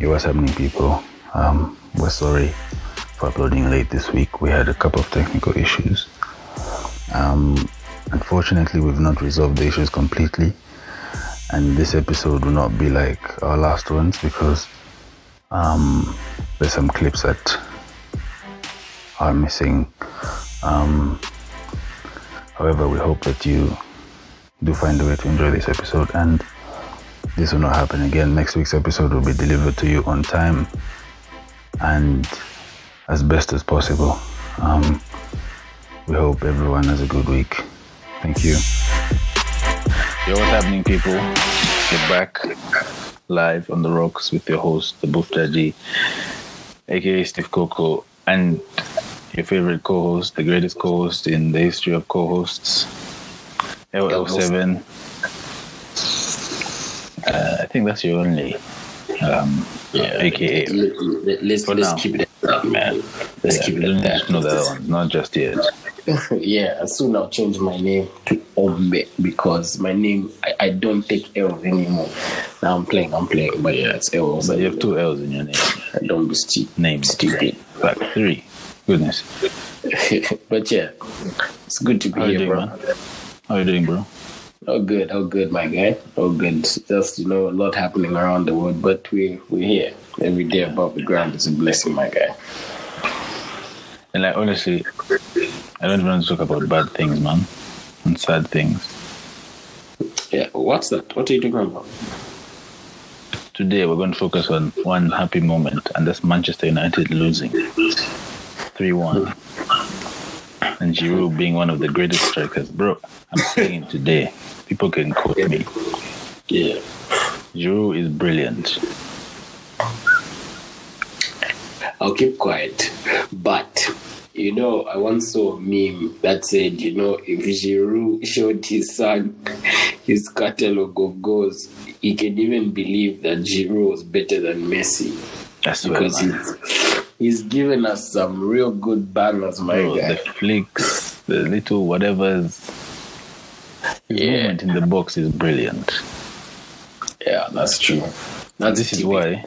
Yo, what's happening, people? Um, we're sorry for uploading late this week. We had a couple of technical issues. Um, unfortunately, we've not resolved the issues completely, and this episode will not be like our last ones because um, there's some clips that are missing. Um, however, we hope that you do find a way to enjoy this episode and this will not happen again. Next week's episode will be delivered to you on time and as best as possible. Um, we hope everyone has a good week. Thank you. Yo, what's happening, people? We're back live on the rocks with your host, the Buftaji, aka Steve Coco, and your favorite co host, the greatest co host in the history of co hosts, LL7. Uh, I think that's your only, um, Yeah, aka. Let's now. keep it at that, man. Let's Yeah, keep it at that. to know the other one, not just yet. yeah, as soon I'll change my name to Ombe because my name I, I don't take L's anymore. Now I'm playing, I'm playing, but yeah, it's L's. But you have two L's in your name. I Don't be stupid. Name. Stupid. Like three. Goodness. but yeah, it's good to be How here, doing, bro. man? How you doing, bro? Oh good, oh good, my guy. Oh good. Just you know, a lot happening around the world, but we we're here every day above the ground is a blessing, my guy. And like honestly, I don't want to talk about bad things, man, and sad things. Yeah, what's that? What are you talking about? Today we're going to focus on one happy moment, and that's Manchester United losing three-one, and Giroud being one of the greatest strikers, bro. I'm saying today. People can quote me. Yeah. Giroud is brilliant. I'll keep quiet. But you know, I once saw a meme that said, you know, if Giroud showed his son his catalog of goals, he can even believe that Giroud was better than Messi That's because he's he's given us some real good bangers, my Bro, guy. the flicks, the little whatever's. His Yeah. movement in the box is brilliant. Yeah, that's true. That's This is why.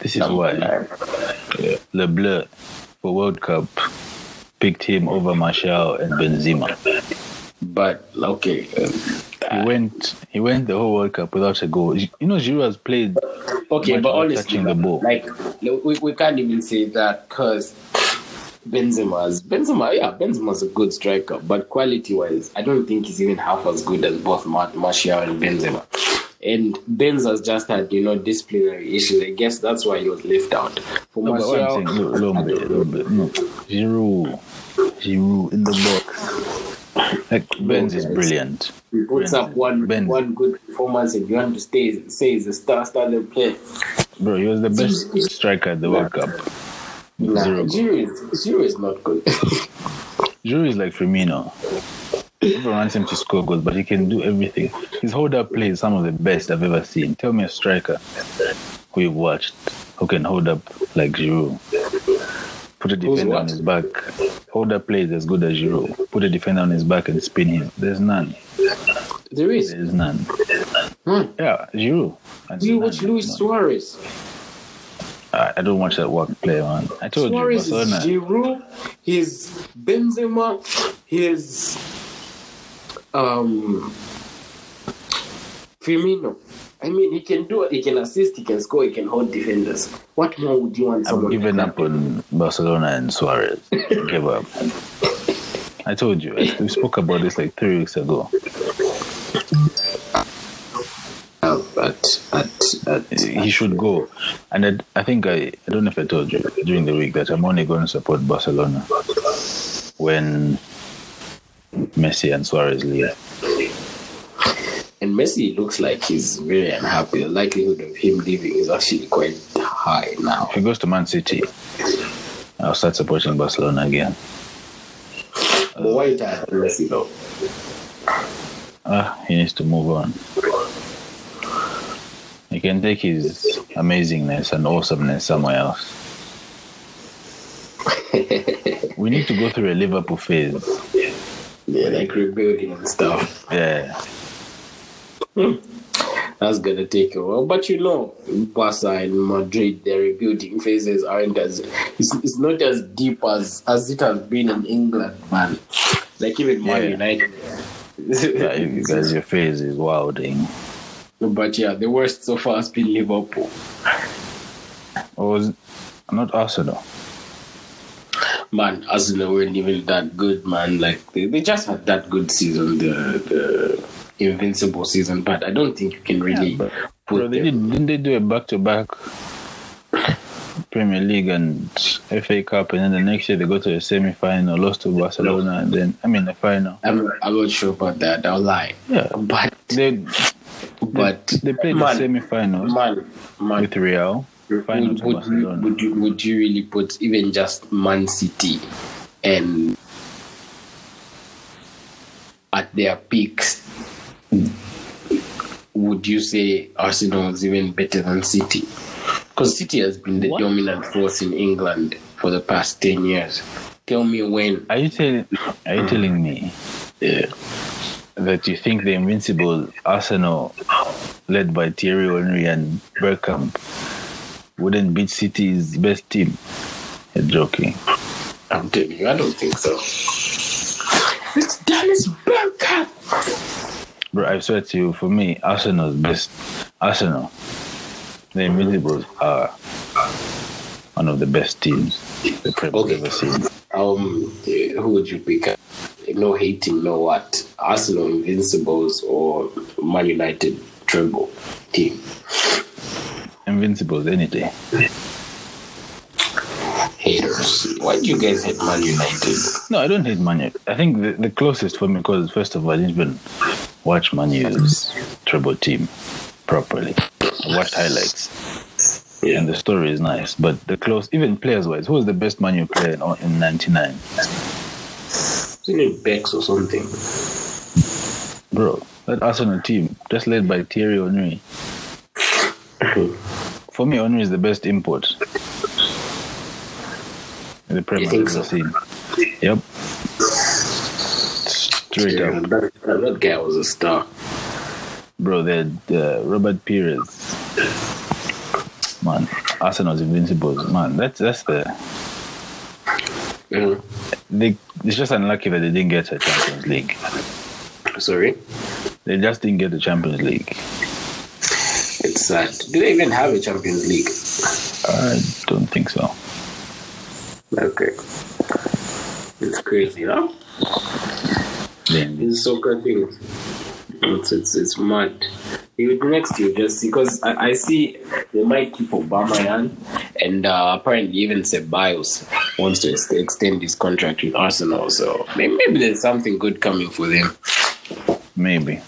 This is number why nine. Le Bleu for World Cup picked him over Martial and Benzema. But okay, um, He went. He went the whole World Cup without a goal. You know, Giroud has played. Okay, but honestly, touching the ball. like we, we can't even say that because Benzema's Benzema, yeah, Benzema's a good striker, but quality wise, I don't think he's even half as good as both Mar- Martial and Benzema. And Benz has just had, you know, disciplinary issues. I guess that's why he was left out. For No, but what I'm Martial, saying, look, little bit, don't little bit. No, Giroud, Giroud in the box. Like Benz is brilliant. he puts up one Benz. one good performance and you want to stay say he's a star starting player. Bro, he was the best striker at the World Cup. Nah. Giroud is, is not good. Giroud is like Firmino. Everyone wants him to score goals, but he can do everything. His hold-up play is some of the best I've ever seen. Tell me a striker who you've watched who can hold up like Giroud. Put a defender on his back. Hold-up play is as good as Giroud. Put a defender on his back and spin him. There's none. there is. There's none. Hmm. Yeah, Giroud. Do you none. watch Luis. Suarez? I I don't watch that work play, man. I told Suarez you, is Giroud, he's Benzema, he's um Firmino. I mean, he can do it. He can assist. He can score. He can hold defenders. What more would you want I've someone given like up on Barcelona and Suarez. Give up. I told you. We spoke about this like three weeks ago. Uh, but at, at, He should go. And I, I think I, I don't know if I told you during the week that I'm only going to support Barcelona when Messi and Suarez leave. And Messi looks like he's very unhappy. The likelihood of him leaving is actually quite high now. If he goes to Man City, I'll start supporting Barcelona again. But why you tired of Messi though? Ah, he needs to move on. He can take his amazingness and awesomeness somewhere else. we need to go through a Liverpool phase. Yeah, like rebuilding and stuff. Yeah. Hmm. that's gonna take a while. But you know, Barca and Madrid, their rebuilding phases aren't as it's, it's not as deep as as it has been in England, man. Like even Man Yeah. United. Yeah, you guys, your face is wilding. but yeah, the worst so far has been Liverpool. Or was it not Arsenal? Man, Arsenal weren't even that good, man. Like they, they just had that good season, the the invincible season. But I don't think you can really but- put Bro, they them- did, didn't they do a back to back Premier League and FA Cup, and then the next year they go to the semi final, lost to Barcelona, and then I mean the final. I'm, I'm not sure about that. I'll lie. Yeah, But they but they played the man, semi finals man, man. with Real, final would, would, you, would you would you really put even just Man City and at their peaks? Would you say Arsenal is even better than City? Because City has been the What? dominant force in England for the past ten years. Tell me when. Are you telling Are you telling me Yeah. that you think the invincible Arsenal, led by Thierry Henry and Bergkamp, wouldn't beat City's best team? You're joking. I'm telling you, I don't think so. It's Dennis Bergkamp. Bro, I swear to you, for me, Arsenal's best. Arsenal, the Invincibles are one of the best teams the Premier Okay. ever seen. Um, who would you pick? No hating, no what? Arsenal Invincibles or Man United treble team? Invincibles any day. Haters. Why do you guys hate Man United? No, I don't hate Manu. I think the, the closest for me, because first of all, I didn't watch Manu's treble team properly. I watched highlights. Yeah. And the story is nice, but the close, even players wise, who was the best Manu player in, in '99? Isn't it Becks or something? Bro, that Arsenal team, just led by Thierry Henry. For me, Henry is the best import. in The Premier League so? seen. Yep. Straight Yeah, up, that, that guy was a star. bro. Had uh, Robert Pires. Man, Arsenal's invincibles. Man, that's that's the. They, it's just unlucky that they didn't get a Champions League. Sorry, They just didn't get the Champions League. it's sad. Do they even have a Champions League? I don't think so. Okay, it's crazy, huh? Then These soccer things. It's it's, it's mad. Next year just because I, I see they might keep Obama and uh, apparently even Ceballos wants to ex- extend his contract with Arsenal. So maybe, maybe there's something good coming for them. maybe.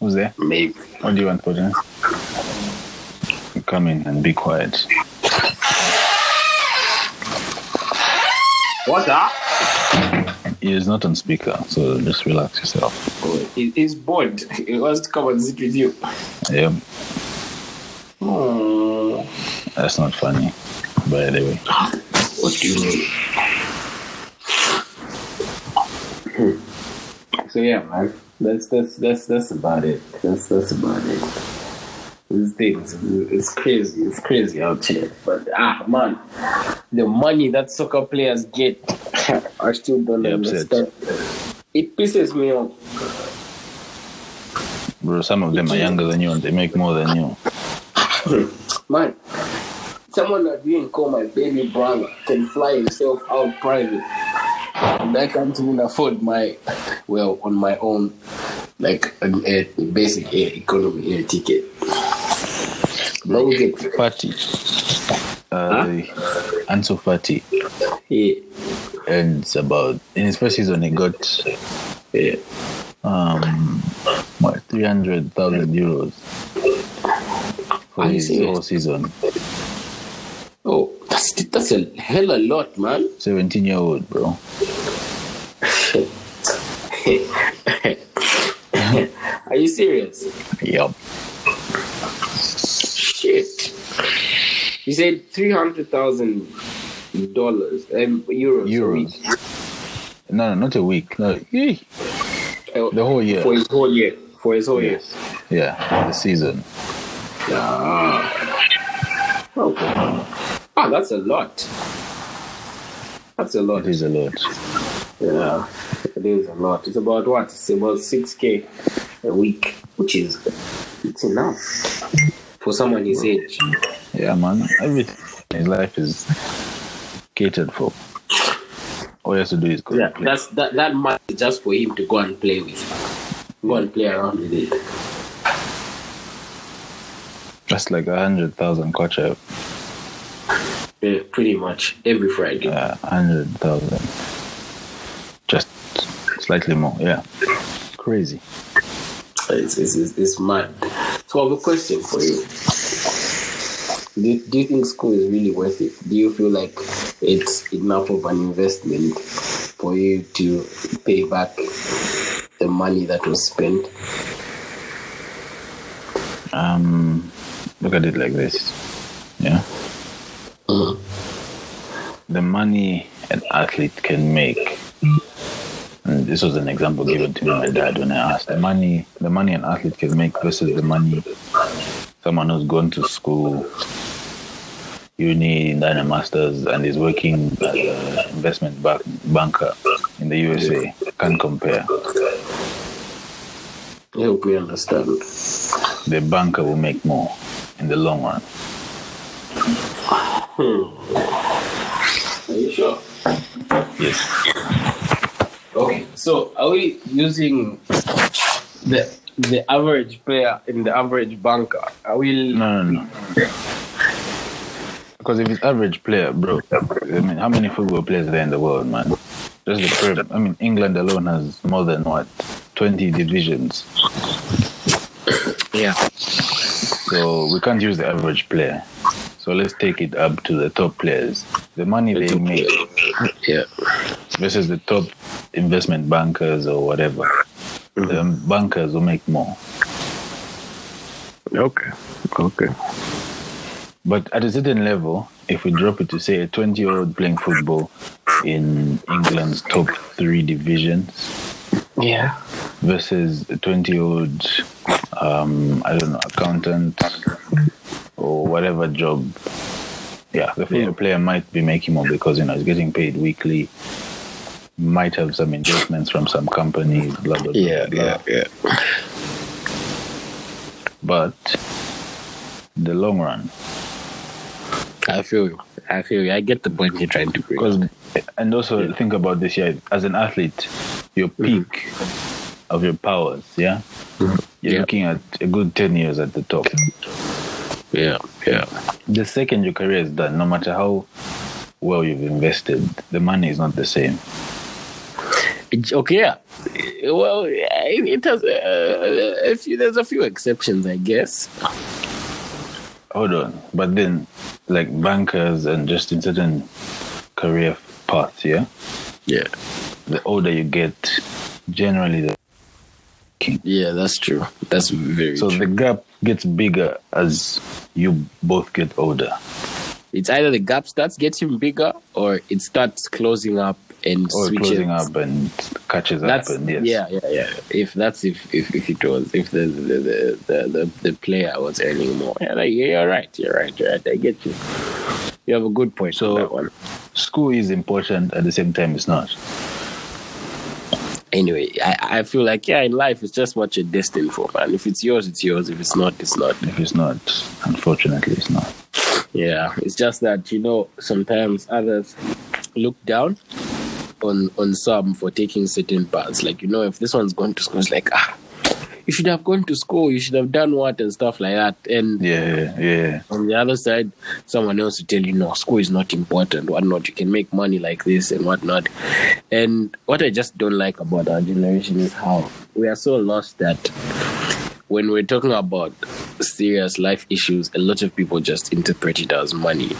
Who's there? Maybe. What do you want for them? Come in and be quiet. What up? He is not on speaker, so just relax yourself. He, he's bored. He wants to come and sit with you. Yeah, Oh, that's not funny. By the way, what do you mean? So yeah, man. That's that's that's that's about it. That's that's about it. These things, it's crazy. It's crazy out here. But ah, man, the money that soccer players get, I still don't upset. understand. It pisses me off. bro, some of them are younger than you and they make more than you. Man, someone that didn't call my baby brother can fly himself out private. And I can't even afford my, well, on my own, like an air, basic air economy air ticket. But we get Fati, uh, Huh? Ansu Fati, yeah, and about in his first season he got um what three hundred thousand euros for you his serious? whole season. Oh, that's that's a hell a lot, man. Seventeen year old bro. Are you serious? Yup. Shit. You said three hundred thousand dollars, um, euros. a Euros. week. No, no, not a week. No. Uh, the whole year. for his whole year. For his whole year. Yeah, the season. Ah. Okay. Ah, that's a lot. That's a lot. It is a lot. Yeah, it is a lot. It's about what? It's about six k a week, which is it's enough for someone his age. Yeah, man. Everything in his life is catered for. All he has to do is go Yeah, that's that. That is just for him to go and play with, go and play around with it. Just like a hundred thousand kwacha, Yeah, pretty much every Friday. uh, hundred thousand. Just slightly more. Yeah. Crazy. It's, it's, it's, it's mad. So I have a question for you. Do, do you think school is really worth it? Do you feel like it's enough of an investment for you to pay back the money that was spent? Um, look at it like this. Yeah. Mhm. The money an athlete can make. And this was an example given to me by my dad when I asked the money the money an athlete can make versus the money someone who's gone to school, uni, done a masters, and is working as an investment bank, banker in the USA can't compare. hope we understand. The banker will make more in the long run. Hmm. Are you sure? Yes. Okay, so are we using the the average player in the average banker? Are we? No, no, no. Because if it's average player, bro, I mean, how many football players are there in the world, man? Just the Prem. I mean, England alone has more than what, twenty divisions. Yeah. So we can't use the average player. So let's take it up to the top players. The money they make Yeah. versus the top investment bankers or whatever. The bankers will make more. Okay. Okay. But at a certain level, if we drop it to say a 20 year old playing football in England's top three divisions Yeah. versus a 20 year old, um, I don't know, accountant or whatever job, yeah, the football Yeah. player might be making more because, you know, he's getting paid weekly, might have some investments from some companies, blah, blah, blah. Yeah. blah. Yeah. Yeah. But the long run, I feel you. I feel you. I get the point you're trying to bring. Because, and also think about this, yeah. As an athlete, your peak of your powers, yeah, you're Yeah. looking at a good ten years at the top. Yeah. Yeah. The second your career is done, no matter how well you've invested, the money is not the same. Okay. Yeah. Well, it it has uh, a few. There's a few exceptions, I guess. Hold on, but then, like bankers and just in certain career paths, yeah, Yeah. the older you get, generally the Yeah, that's true. That's very so true. the gap gets bigger as you both get older. It's either the gap starts getting bigger or it starts closing up and Or switches. closing up and catches That's up and yes. yeah, yeah, yeah. If that's if if, if it was if the the, the the the the player was earning more, yeah, like, you're right, you're right, you're right. I get you. You have a good point So- on that one. school is important at the same time it's not Anyway, I, I feel like yeah, in life it's just what you're destined for, man. If it's yours, it's yours. If it's not, it's not. if it's not unfortunately it's not Yeah, it's just that you know sometimes others look down on on some for taking certain paths. Like you know, if this one's going to school, it's like ah, you should have gone to school. You should have done what and stuff like that. And yeah yeah on the other side, someone else will tell you no, school is not important. Whatnot, you can make money like this and whatnot. And what I just don't like about our generation is how we are so lost that when we're talking about serious life issues, a lot of people just interpret it as money.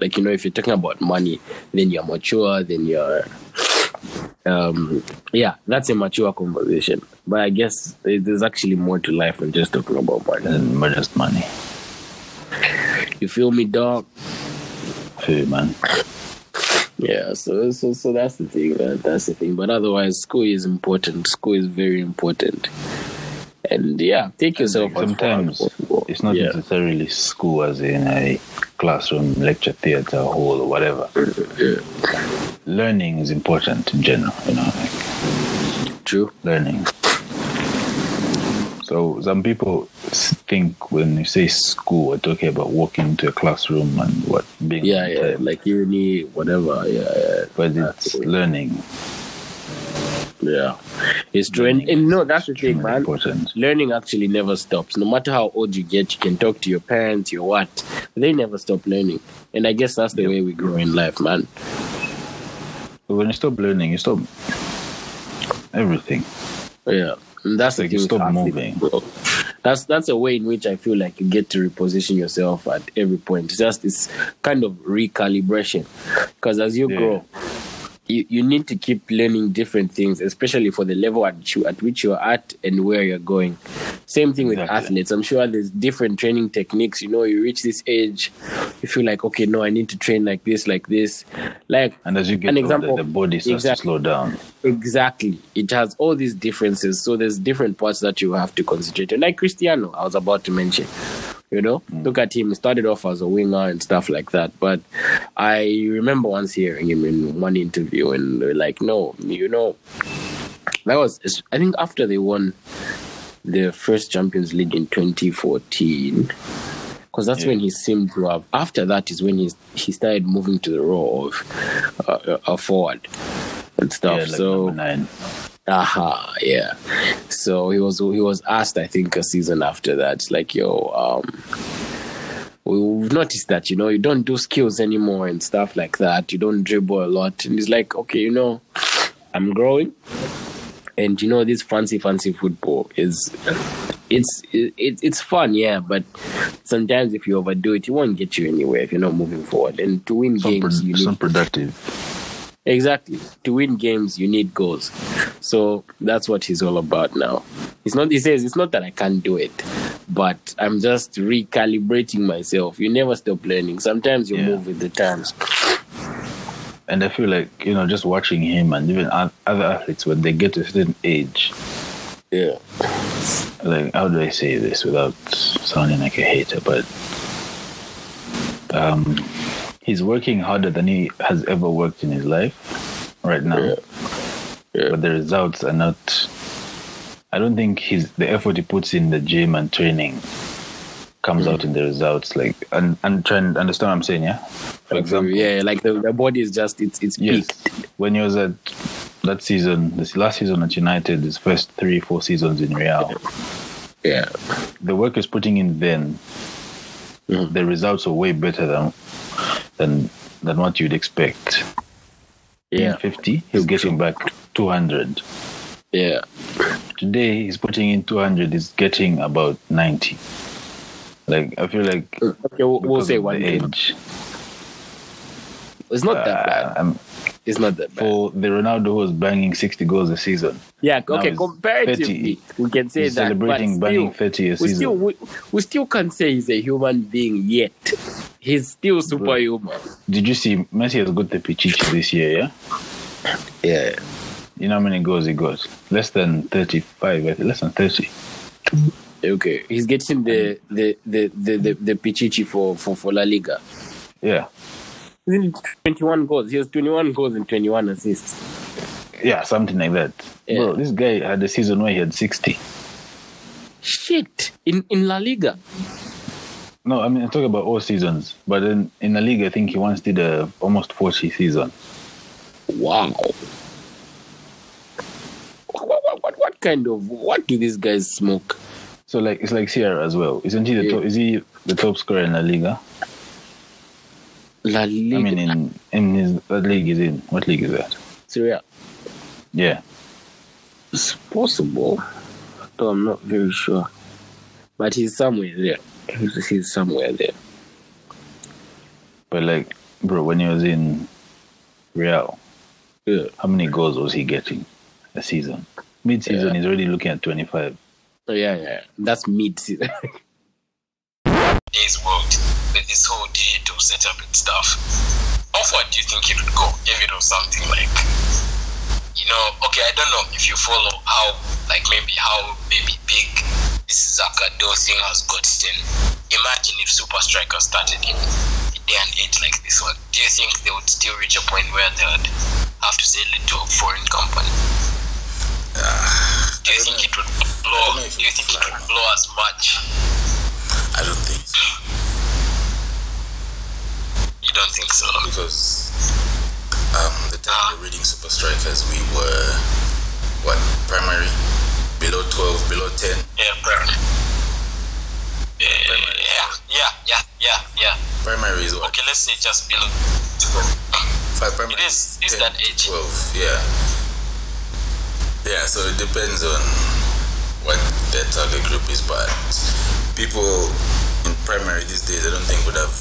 Like, you know, if you're talking about money, then you're mature, then you're. Um, yeah, that's a mature conversation. But I guess there's actually more to life than just talking about money. but just money You feel me, dog? You, man Yeah, so so so that's the thing. Man. That's the thing. But otherwise, school is important. School is very important. And yeah, take yourself Like, out for other sometimes it's not yeah. necessarily school as in a classroom, lecture theatre, hall, or whatever. yeah. Learning is important in general, you know, like True. learning. So some people think when you say school, we're talking about walking into a classroom and what being Yeah, yeah, like uni, whatever. Yeah, yeah. but it's learning. Yeah, it's mm-hmm. true. And, and no, that's the thing, man. important. Learning actually never stops. No matter how old you get, you can talk to your parents, your what. They never stop learning. And I guess that's the Yep. way we grow in life, man. But when you stop learning, you stop everything. Yeah. And that's Like the you stop moving. bro. That's that's a way in which I feel like you get to reposition yourself at every point. It's just this kind of recalibration. Because as you Yeah. grow, you, you need to keep learning different things, especially for the level at which, you, at which you're at and where you're going. Same thing with Exactly. athletes. I'm sure there's different training techniques. You know, you reach this age, you feel like, okay, no, I need to train like this, like this. Like And as you get An older, example- the body starts exactly. to slow down. Exactly. It has all these differences. So there's different parts that you have to concentrate on. Like Cristiano, I was about to mention. You know, look at him. He started off as a winger and stuff like that. But I remember once hearing him in one interview, and like, no, you know, that was, I think, after they won the first Champions League in 2014. Because that's Yeah. when he seemed to have. After that is when he he started moving to the role of uh, a forward and stuff. Yeah, like so number nine. Aha, yeah. So he was he was asked, I think, a season after that, like, yo, um, we've noticed that you know you don't do skills anymore and stuff like that. You don't dribble a lot, and he's like, okay, you know, I'm growing, and you know this fancy fancy football is. It's it, it's fun, yeah, but sometimes if you overdo it, it won't get you anywhere if you're not moving forward. And to win It's games, pro- you it's need not productive. Exactly. To win games, you need goals. So that's what he's all about now. It's not. He says it's not that I can't do it, but I'm just recalibrating myself. You never stop learning. Sometimes you Yeah. move with the times. And I feel like, you know, just watching him and even other athletes, when they get to a certain age, Yeah. like, how do I say this without sounding like a hater? But um, he's working harder than he has ever worked in his life right now. Yeah. Yeah. But the results are not. I don't think his the effort he puts in the gym and training comes Mm. out in the results. Like, and and trying to understand what I'm saying, yeah. For example, yeah, like the, the body is just it's it's Yes. peaked. When he was at that season, this last season at United, his first three, four seasons in Real, Yeah. the work he's putting in then, Mhm. the results are way better than than than what you'd expect. Yeah. In 50, he's getting back 200. Yeah. Today, he's putting in 200, he's getting about 90. Like, I feel like Okay, we'll, we'll say one age. It's not that uh, bad. um, It's not that bad. for the Ronaldo who was banging 60 goals a season, Yeah, Now okay, he's comparatively, 30. we can say he's that. celebrating but banging still, 30 a we season. still we, we still can't say he's a human being yet. He's still superhuman. Did you see Messi has got the Pichichi this year, yeah? Yeah. You know how many goals he got? Less than 35, I think, less than 30. Okay. He's getting the the the the, the, the Pichichi for, for, for La Liga. Yeah. Isn't it 21 goals? He has 21 goals and 21 assists. Yeah, something like that. Yeah. Bro, this guy had a season where he had 60. Shit. In in La Liga. No, I mean, I'm talking about all seasons. But in, in the league, I think he once did a almost 40 season. Wow. What, what, what, what kind of what do these guys smoke? So, like, it's like Serie A as well. Isn't he the Yeah. top, is he the top scorer in La Liga? La Liga. I mean, in, in his, what league is in? What league is that? Serie A. Yeah. It's possible, though I'm not very sure. But he's somewhere there. He's, he's somewhere there. But, like, bro, when he was in Real, Yeah. how many goals was he getting a season? Mid season, Yeah. he's already looking at 25. Oh, yeah, yeah. That's mid season. days worked with this whole digital setup and stuff. How far do you think it would go if it was something like you know, okay, I don't know if you follow how, like maybe how maybe big this Zakado thing has gotten. Imagine if Super Striker started in a day and age like this one. Do you think they would still reach a point where they would have to sell it to a foreign company? Ah, do you think know. it would blow? Don't know if Do you think it would blow as much? I don't think so. You don't think so? because um, the time we were reading Supa Strikas, we were what primary, below twelve, below ten. Yeah, Primary. yeah, yeah, yeah, yeah, yeah. Primary is what Okay, let's say just below. five. Primary It is- it's 10 that age. Twelve, yeah, yeah. So it depends on what their target group is, but people in primary these days, I don't think would have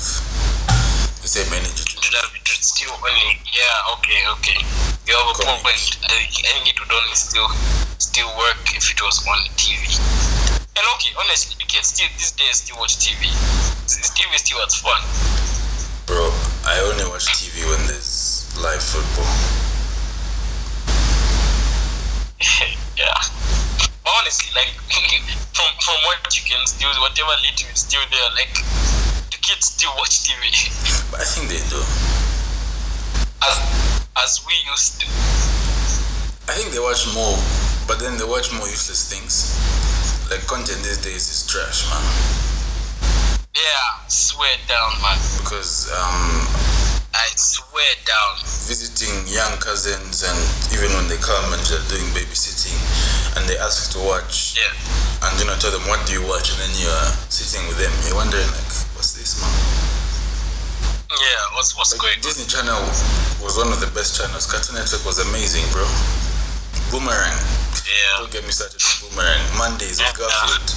the same energy. To, To that, it would still only. Yeah, okay, okay. You have a Correct. point. I think, I think it would only still still work if it was on TV. And okay, honestly, you can still these days still watch TV. This TV still what's fun. bro, I only watch TV when there's live football. yeah. But honestly, like from from what you can still whatever little is still there, like the kids still watch TV But I think they do. as as we used to. I think they watch more, but then they watch more useless things. Like content these days is trash, man. Yeah, swear down, man. Because um, I swear down. visiting young cousins, and even when they come and they're doing babysitting, and they ask to watch, Yeah. and you know, tell them what do you watch, and then you're sitting with them, you're wondering like, this, man? Yeah, what's what's Like, going on? Disney Channel was one of the best channels. Cartoon Network was amazing, bro. Boomerang. Yeah. Don't get me started with Boomerang. Mondays with Yeah. Garfield.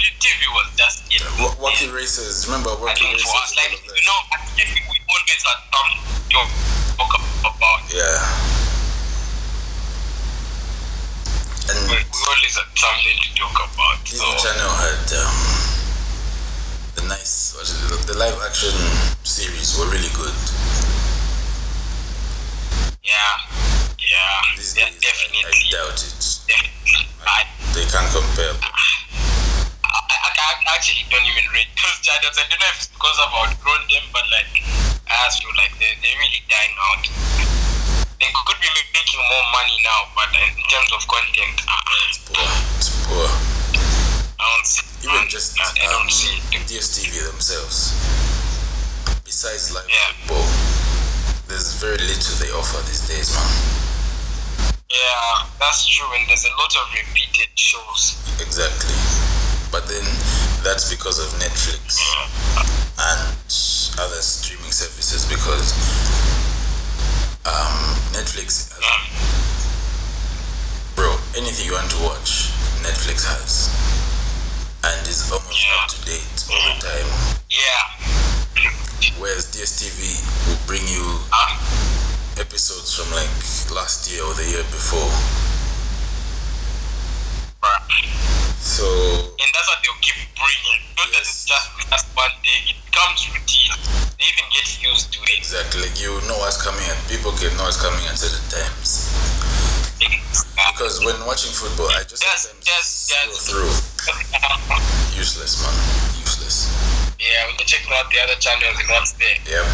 The TV was just it. Wa- Wacky Races. Remember Wacky Races? for us, like all of that. you know, at TV we always had something to talk about. Yeah. And we always had something to talk about. So Disney Channel had um, nice, what is it, the live action series were really good. yeah, yeah, These yeah, days, I, I doubt it. definitely. I, They can't compare. I, I, I actually don't even rate those channels. I don't know if it's because I've outgrown them, but like I just feel like they they're really dying out. They could be making more money now, but in terms of content, ah. it's Poor. It's poor. Even just um, don't see it. DSTV themselves. Besides live Yeah. football, there's very little they offer these days, man. Yeah, that's true. And there's a lot of repeated shows. Exactly. But then that's because of Netflix and other streaming services because um, Netflix, has, bro, anything you want to watch, Netflix has. And is almost Yeah. up to date all the time. Yeah. Whereas DSTV will bring you Um, episodes from like last year or the year before. So and that's what they'll keep bringing. Not that it's just just one day. It comes routine. They even get used to it. exactly, like you know what's coming at people can know what's coming at certain times. Because when watching football, I just Yes, yes, yes. through. Useless, man. Useless. yeah, when you're checking out the other channels and what's there. Yep.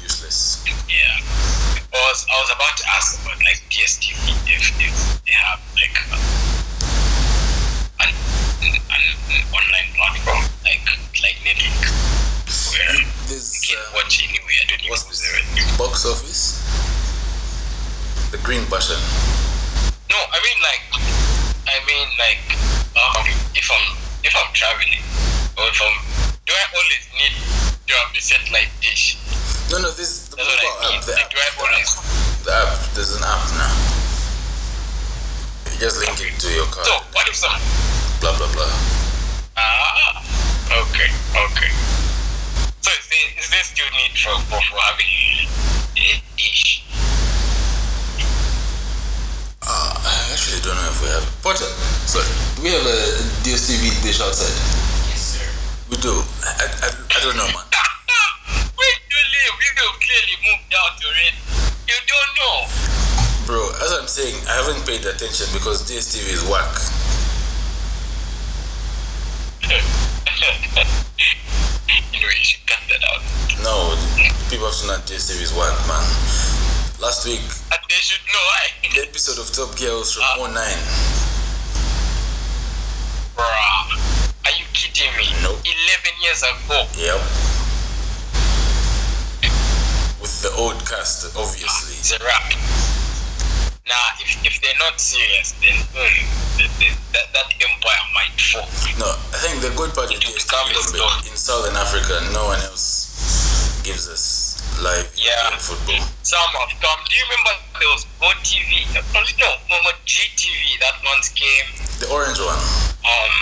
Useless. Yeah. I was, I was about to ask about like DSTV if, if they have like an, an, an online platform like like Netflix where you This can um, watch anywhere. I don't even what's this? the Box office. The green button. No, I mean like, I mean like, um, if I'm if I'm traveling, or if I'm, do I always need to have a satellite dish? No, no. This the That's what I mean. app. The Like, app. do I always? The app. There's an app now. You just link it to your card. So what if some? Blah blah blah. Ah, okay, okay. So is there, is there still need for for, for having a dish? Uh, I actually don't know if we have Potter. Sorry, do we have a DSTV dish outside? Yes, sir. We do. I, I, I don't know, man. Where do you live? You have clearly moved out already. You don't know. Bro, as I'm saying, I haven't paid attention because DSTV is whack. anyway, you should cut that out. No, people have to know DSTV is whack, man. Last week, And they should know why. the episode of Top Girls from Ah. 09. Bruh. Are you kidding me? Nope. 11 years ago. Yep. With the old cast, obviously. It's a wrap. Now, if, if they're not serious, then mm, the, the, that, that empire might fall. No, I think the good part It will become DSTV is that in Southern Africa, no one else gives us live Yeah. Football. Some have come. Do you remember there was GoTV? No, no, no, GTV that once came. The orange one, Um,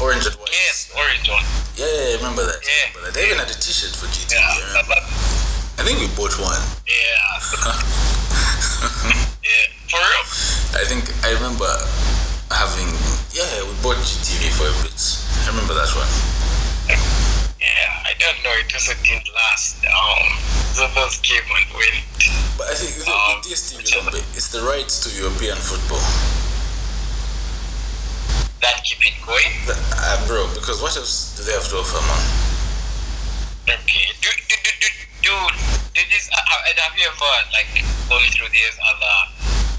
orange and white. yes, Orange one. Yeah, yeah, I remember that. Yeah. Remember that. They even had a T-shirt for GTV. Yeah, I I think we bought one. yeah. yeah, for real. I think I remember having. Yeah, we bought GTV for a bit. I remember that one. Yeah, I don't know. It also didn't last. Um, those came and went. But I think Um, with DSTV, Lambe, it's the rights to European football. That keep it going. Uh, bro, because what else do they have to offer, man? Okay. Do do do do do, do this. Uh, uh, have you ever like gone through these other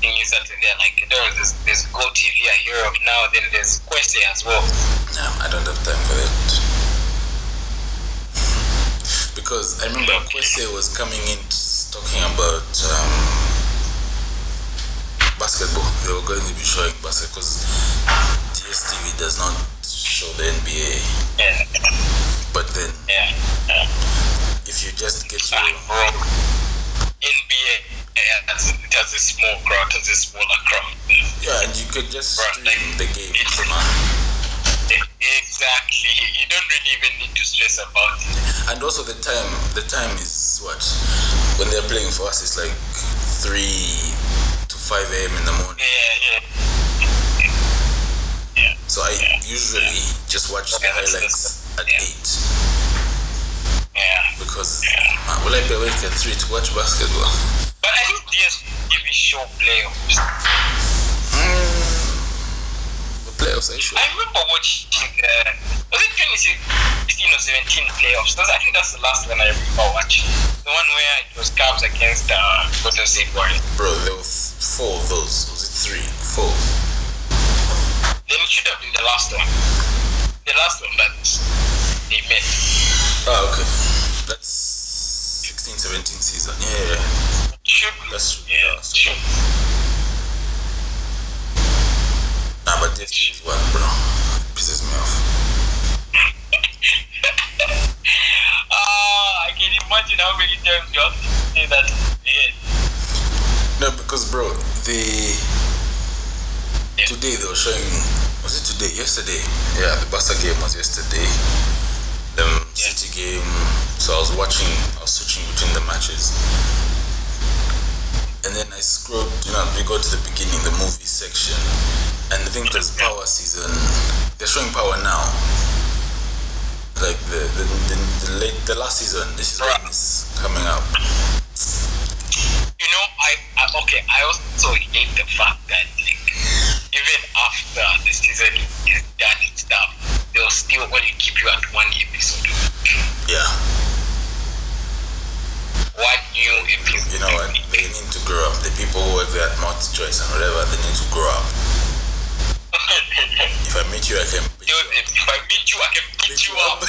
things that they're like there's this there's Go TV I hear of now. Then there's Kwese as well. Nah, I don't have time for that. Because I remember Kwese was coming in talking about um, basketball. They were going to be showing basketball because DSTV does not show the NBA. Yeah, But then, yeah. yeah. if you just get your. NBA yeah, that's, it has a small crowd, has a smaller crowd. yeah, and you could just stream like, the game. it's-. Exactly. You don't really even need to stress about it. And also the time, the time is what when they're playing for us, it's like three to five a.m. in the morning. Yeah, yeah. Yeah. So I usually just watch the highlights at yeah. eight Yeah. because man, ah, will I be awake at three to watch basketball? But I think DS TV show playoffs. Playoffs, I remember watching, uh, was it 2016 or 17 playoffs? That's, I think that's the last one I remember watching. The one where it was Cavs against uh, Golden State Warriors. Bro, there were four of those. Was it three? Four. Then it should have been the last one. The last one that they met. Ah, okay. That's 16, 17 season. Yeah, yeah. Should be. That's. Yeah, Yeah, so- should. Nah, but this is what, bro. Pisses me off. Ah, I can imagine how many times you have to say that. Yeah. No, because bro, they Yeah. today they were showing. Was it today? Yesterday? Yeah, the Barca game was yesterday. The City game. So I was watching. I was switching between the matches, and then I scrolled. You know, we go to the beginning, the movie section, and I think there's Power season. They're showing Power now. Like the the, the, the late the last season. This is when it's coming up. You know, I, I okay. I also hate the fact that like even after the season is done and stuff, they'll still only keep you at one episode. Yeah. One new. You know what? They need to grow up. The people who work there at multi choice and whatever, they need to grow up. If I meet you, I can beat you Joseph, if I meet you, I can beat Beat you you up.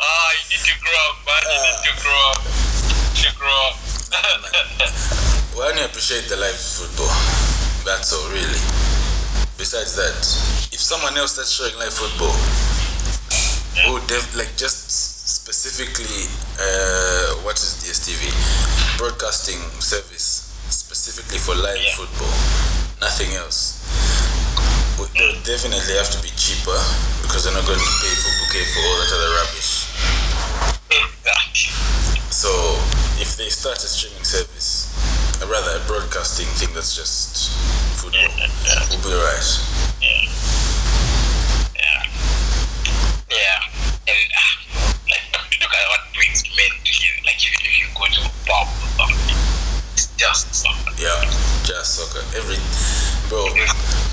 Ah, you need to grow up, man. You need to grow up. To grow up. we only appreciate the live football. That's all, really. Besides that, if someone else starts showing live football, who def- like just specifically, uh, what is DSTV? Broadcasting service specifically for live Yeah. football, nothing else. They definitely have to be cheaper because they're not going to pay for bouquet for all that other rubbish. exactly. So if they start a streaming service, or rather a broadcasting thing that's just football, we'll be right. Yeah. bomb just soccer. Yeah, just soccer. Every bro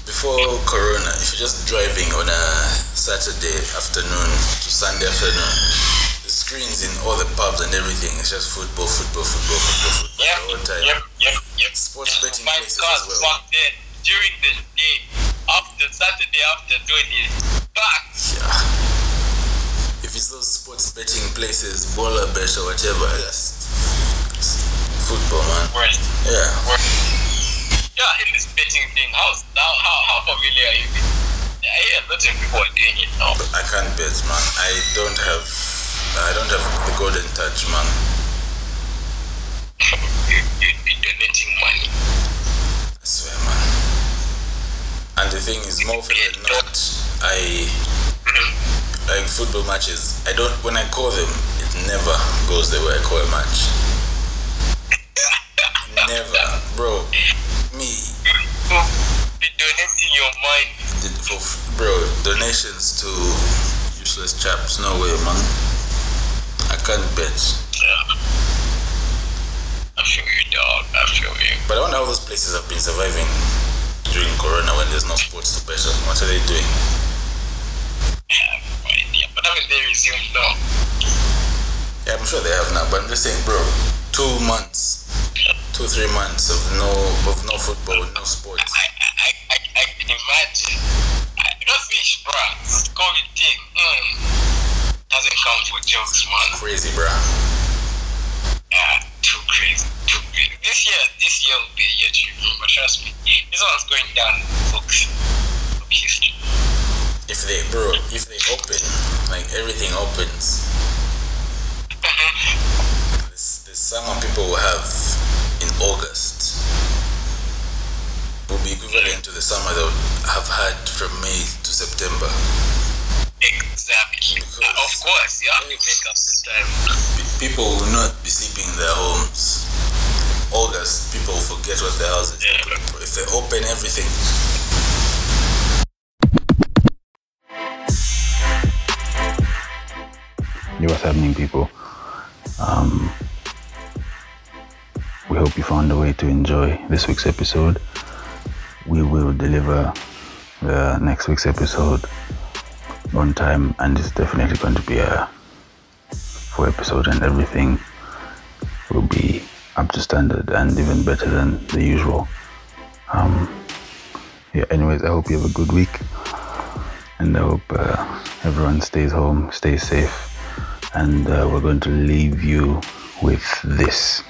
before Corona, if you're just driving on a Saturday afternoon to Sunday afternoon, the screens in all the pubs and everything it's just football, football, football, football, football yep, all the time. Yep, yep, yep. Sports betting My places God, as well. Back then, during the day, after Saturday afternoon is back. Yeah. If it's those sports betting places, baller bet or whatever, yes football, man. Worst, Yeah. worst. Yeah, in this betting thing, how's how how, how familiar are you? with it? I hear a lot of people are doing it now. I can't bet, man. I don't have, I don't have the golden touch, man. you, you'd be donating money. I swear, man. And the thing is, more often than not, I mm-hmm. like football matches. I don't when I call them, it never goes the way I call a match. Bro. Me, be donating your mind. for bro donations to useless chaps. No way, man. I can't bet. Yeah. I feel you, dog. I feel you. But I wonder how those places have been surviving during Corona when there's no sports to bet on. What are they doing? I have no idea. But haven't they resumed now? Yeah, I'm sure they have now, but I'm just saying, bro, two months, two, three months of no of no football, no sports. I, I, I, I can imagine. I don't fish, bruh. This COVID thing. Mm. Doesn't come for jokes, man. Crazy, bro. Yeah, too crazy. Too crazy. This year, this year will be a year to remember, trust me. This one's going down in the books of history. If they, bro, if they open, like everything opens, this, this summer people will have August will be equivalent to the summer they would have had from May to September. Exactly. Because- of course, you have to make up the time. Pe- People will not be sleeping in their homes. August, people forget what their house is. Yeah. If they open everything, Yo, what's happening, people? Um, we hope you found a way to enjoy this week's episode. We will deliver the next week's episode on time, and it's definitely going to be a full episode, and everything will be up to standard and even better than the usual. Um, yeah. Anyways, I hope you have a good week, and I hope uh, everyone stays home, stays safe and uh, we're going to leave you with this.